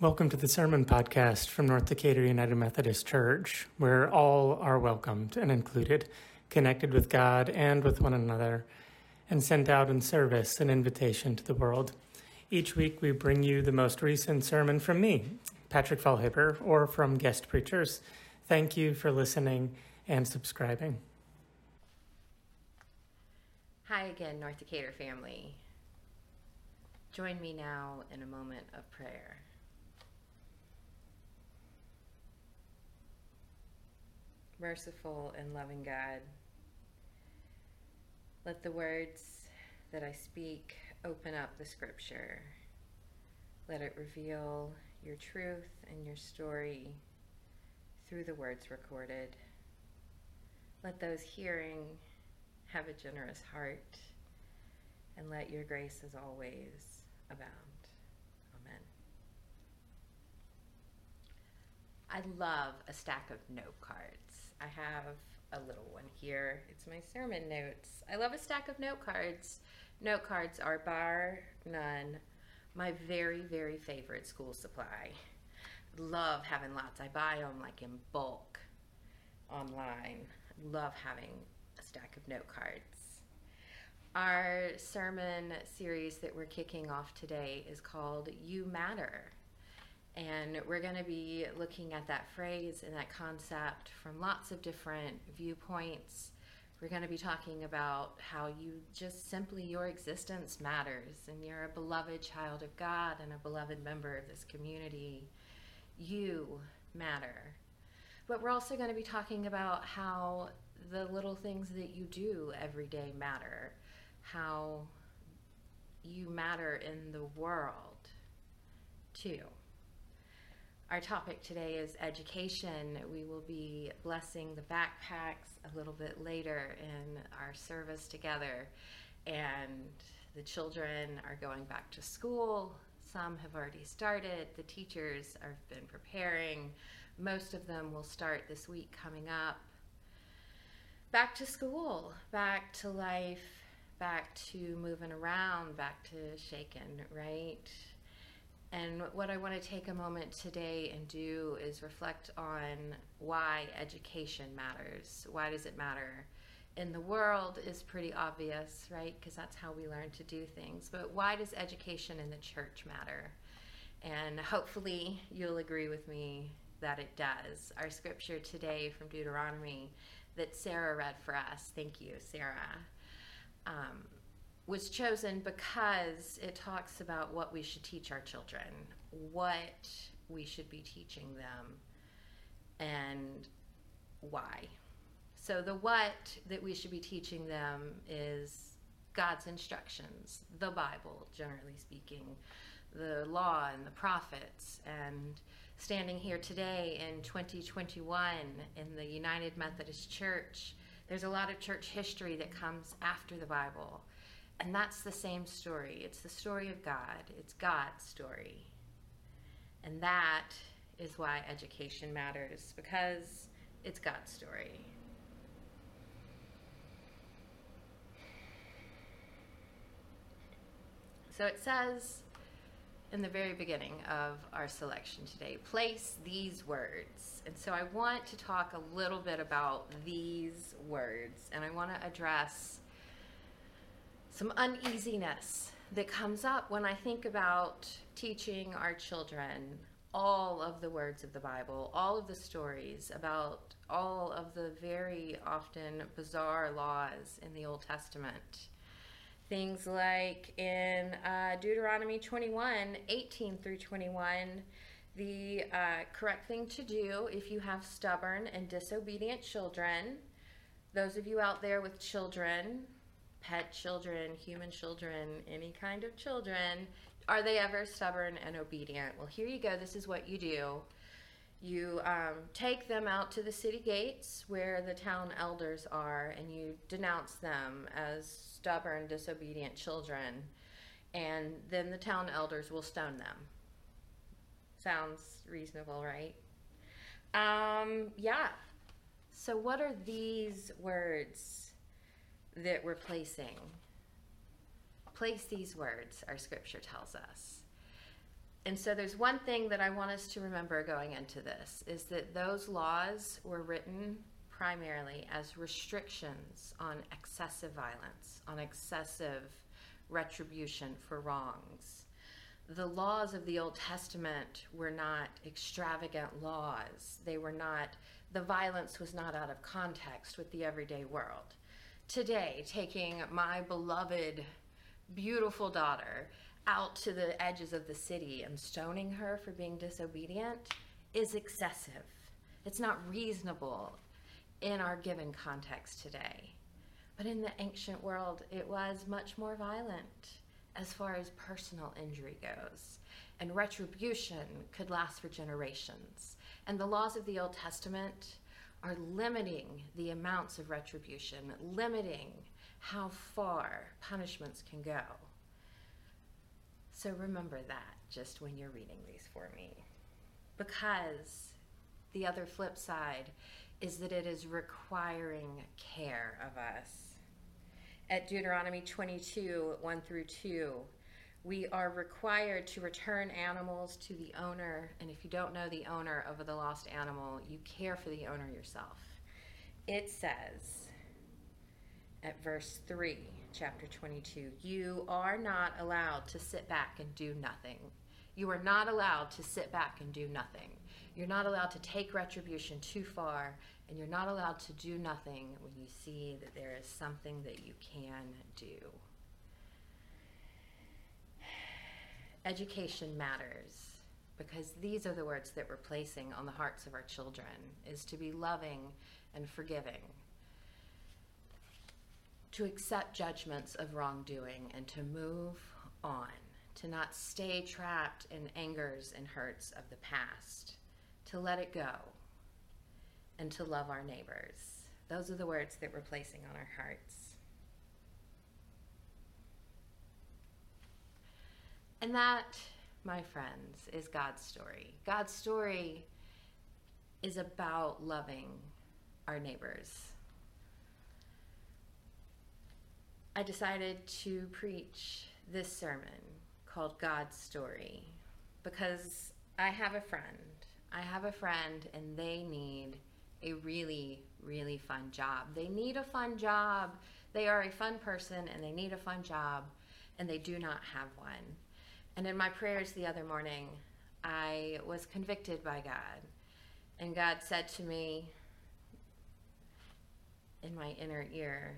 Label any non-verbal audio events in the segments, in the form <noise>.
Welcome to the Sermon Podcast from North Decatur United Methodist Church, where all are welcomed and included, connected with God and with one another, and sent out in service an invitation to the world. Each week we bring you the most recent sermon from me, Patrick Fallhaber, or from guest preachers. Thank you for listening and subscribing. Hi again, North Decatur family. Join me now in a moment of prayer. Merciful and loving God, let the words that I speak open up the scripture. Let it reveal your truth and your story through the words recorded. Let those hearing have a generous heart, and let your grace as always abound. Amen. I love a stack of note cards. I have a little one here. It's my sermon notes. I love a stack of note cards. Note cards are bar none my very, very favorite school supply. Love having lots. I buy them like in bulk online. Love having a stack of note cards. Our sermon series that we're kicking off today is called You Matter. And we're going to be looking at that phrase and that concept from lots of different viewpoints. We're going to be talking about how you just simply, your existence matters, and you're a beloved child of God and a beloved member of this community. You matter. But we're also going to be talking about how the little things that you do every day matter, how you matter in the world too. Our topic today is education. We will be blessing the backpacks a little bit later in our service together. And the children are going back to school. Some have already started. The teachers have been preparing. Most of them will start this week coming up. Back to school, back to life, back to moving around, back to shaking, right? And what I want to take a moment today and do is reflect on why education matters. Why does it matter? In the world is pretty obvious, right? Because that's how we learn to do things. But why does education in the church matter? And hopefully you'll agree with me that it does. Our scripture today from Deuteronomy that Sarah read for us. Thank you, Sarah. Um, was chosen because it talks about what we should teach our children, what we should be teaching them, and why. So, the what that we should be teaching them is God's instructions, the Bible, generally speaking, the law and the prophets. And standing here today in 2021 in the United Methodist Church, there's a lot of church history that comes after the Bible and that's the same story. It's the story of God, it's God's story. And that is why education matters, because it's God's story. So it says in the very beginning of our selection today place these words. And so I want to talk a little bit about these words, and I want to address some uneasiness that comes up when I think about teaching our children all of the words of the Bible, all of the stories about all of the very often bizarre laws in the Old Testament. Things like in uh, Deuteronomy 21 18 through 21, the uh, correct thing to do if you have stubborn and disobedient children. Those of you out there with children, pet children, human children, any kind of children, are they ever stubborn and obedient? Well, here you go. This is what you do. You um, take them out to the city gates where the town elders are, and you denounce them as stubborn, disobedient children. And then the town elders will stone them. Sounds reasonable, right? Um, yeah. So, what are these words? That we're placing. Place these words, our scripture tells us. And so there's one thing that I want us to remember going into this is that those laws were written primarily as restrictions on excessive violence, on excessive retribution for wrongs. The laws of the Old Testament were not extravagant laws. They were not, the violence was not out of context with the everyday world. Today, taking my beloved, beautiful daughter out to the edges of the city and stoning her for being disobedient is excessive. It's not reasonable in our given context today. But in the ancient world, it was much more violent as far as personal injury goes. And retribution could last for generations. And the laws of the Old Testament are limiting the amounts of retribution, limiting how far punishments can go. So remember that just when you're reading these for me. Because the other flip side is that it is requiring care of us. At Deuteronomy 22 1 through 2, we are required to return animals to the owner. And if you don't know the owner of the lost animal, you care for the owner yourself. It says at verse 3 chapter 22. You are not allowed to sit back and do nothing. You are not allowed to sit back and do nothing. You're not allowed to take retribution too far, and you're not allowed to do nothing when you see that there is something that you can do. Education matters because these are the words that we're placing on the hearts of our children is to be loving and forgiving to accept judgments of wrongdoing and to move on, to not stay trapped in angers and hurts of the past, to let it go, and to love our neighbors. Those are the words that we're placing on our hearts. And that, my friends, is God's story. God's story is about loving our neighbors I decided to preach this sermon called God's Story because I have a friend. I have a friend and they need a really, really fun job. They need a fun job. They are a fun person and they need a fun job and they do not have one. And in my prayers the other morning, I was convicted by God. And God said to me in my inner ear,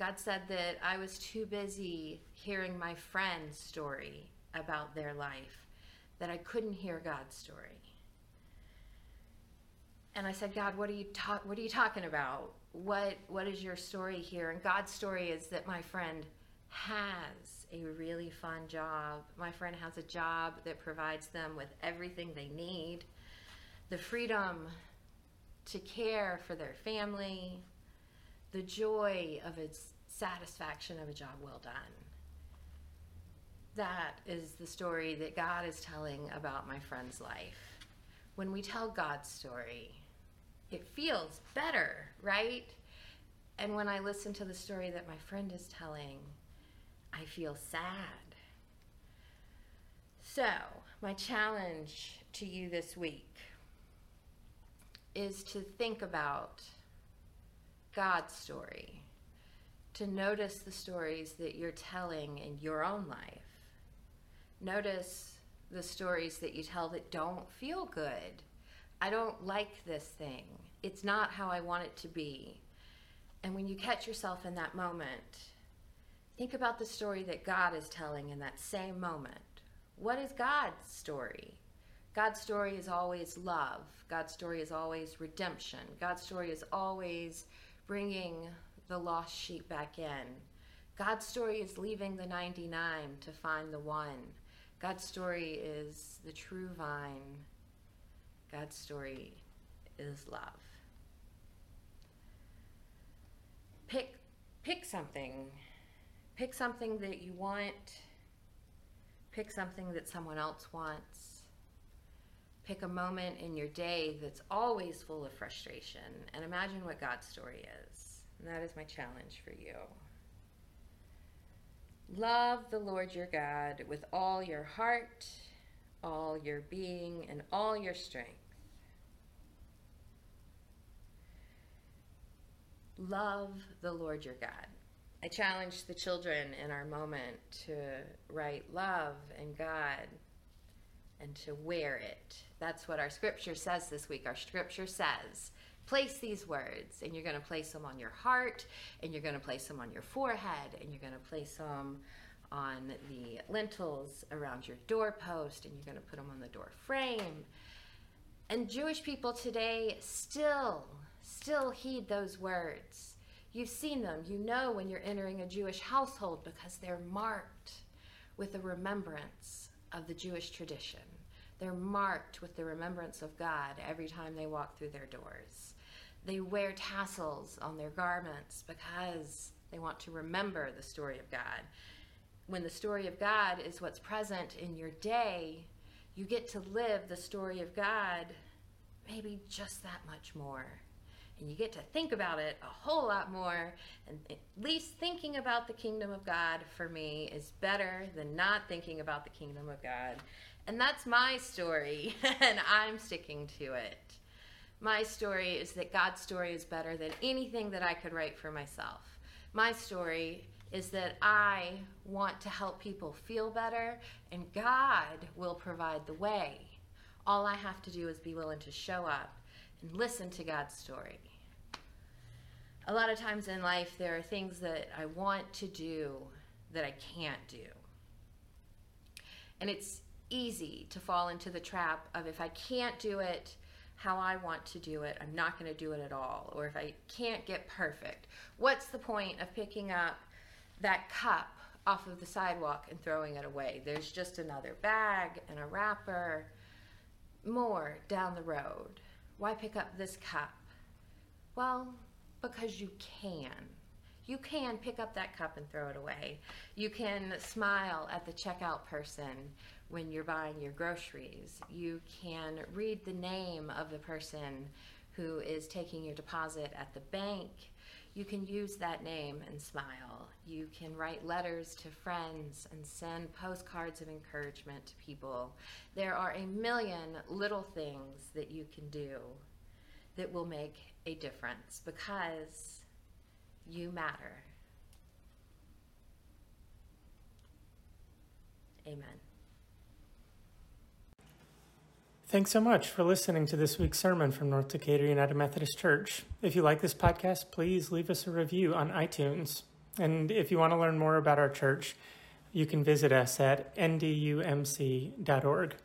God said that I was too busy hearing my friend's story about their life that I couldn't hear God's story. And I said, God, what are you ta- what are you talking about? What what is your story here? And God's story is that my friend has a really fun job. My friend has a job that provides them with everything they need. The freedom to care for their family, the joy of its satisfaction of a job well done. That is the story that God is telling about my friend's life. When we tell God's story, it feels better, right? And when I listen to the story that my friend is telling, I feel sad. So, my challenge to you this week is to think about God's story, to notice the stories that you're telling in your own life. Notice the stories that you tell that don't feel good. I don't like this thing. It's not how I want it to be. And when you catch yourself in that moment, think about the story that God is telling in that same moment. What is God's story? God's story is always love. God's story is always redemption. God's story is always bringing the lost sheep back in. God's story is leaving the 99 to find the one. God's story is the true vine. God's story is love. Pick pick something. Pick something that you want. Pick something that someone else wants. Pick a moment in your day that's always full of frustration and imagine what God's story is. And that is my challenge for you. Love the Lord your God with all your heart, all your being and all your strength. Love the Lord your God. I challenge the children in our moment to write love and God and to wear it. That's what our scripture says this week. Our scripture says, place these words, and you're going to place them on your heart, and you're going to place them on your forehead, and you're going to place them on the lintels around your doorpost, and you're going to put them on the door frame. And Jewish people today still, still heed those words. You've seen them. You know when you're entering a Jewish household because they're marked with the remembrance of the Jewish tradition. They're marked with the remembrance of God every time they walk through their doors. They wear tassels on their garments because they want to remember the story of God. When the story of God is what's present in your day, you get to live the story of God maybe just that much more. And you get to think about it a whole lot more. And at least thinking about the kingdom of God for me is better than not thinking about the kingdom of God. And that's my story, <laughs> and I'm sticking to it. My story is that God's story is better than anything that I could write for myself. My story is that I want to help people feel better, and God will provide the way. All I have to do is be willing to show up and listen to God's story. A lot of times in life, there are things that I want to do that I can't do. And it's easy to fall into the trap of if I can't do it how I want to do it, I'm not going to do it at all. Or if I can't get perfect, what's the point of picking up that cup off of the sidewalk and throwing it away? There's just another bag and a wrapper, more down the road. Why pick up this cup? Well, because you can. You can pick up that cup and throw it away. You can smile at the checkout person when you're buying your groceries. You can read the name of the person who is taking your deposit at the bank. You can use that name and smile. You can write letters to friends and send postcards of encouragement to people. There are a million little things that you can do that will make a difference because you matter. Amen. Thanks so much for listening to this week's sermon from North Decatur United Methodist Church. If you like this podcast, please leave us a review on iTunes. And if you want to learn more about our church, you can visit us at ndumc.org.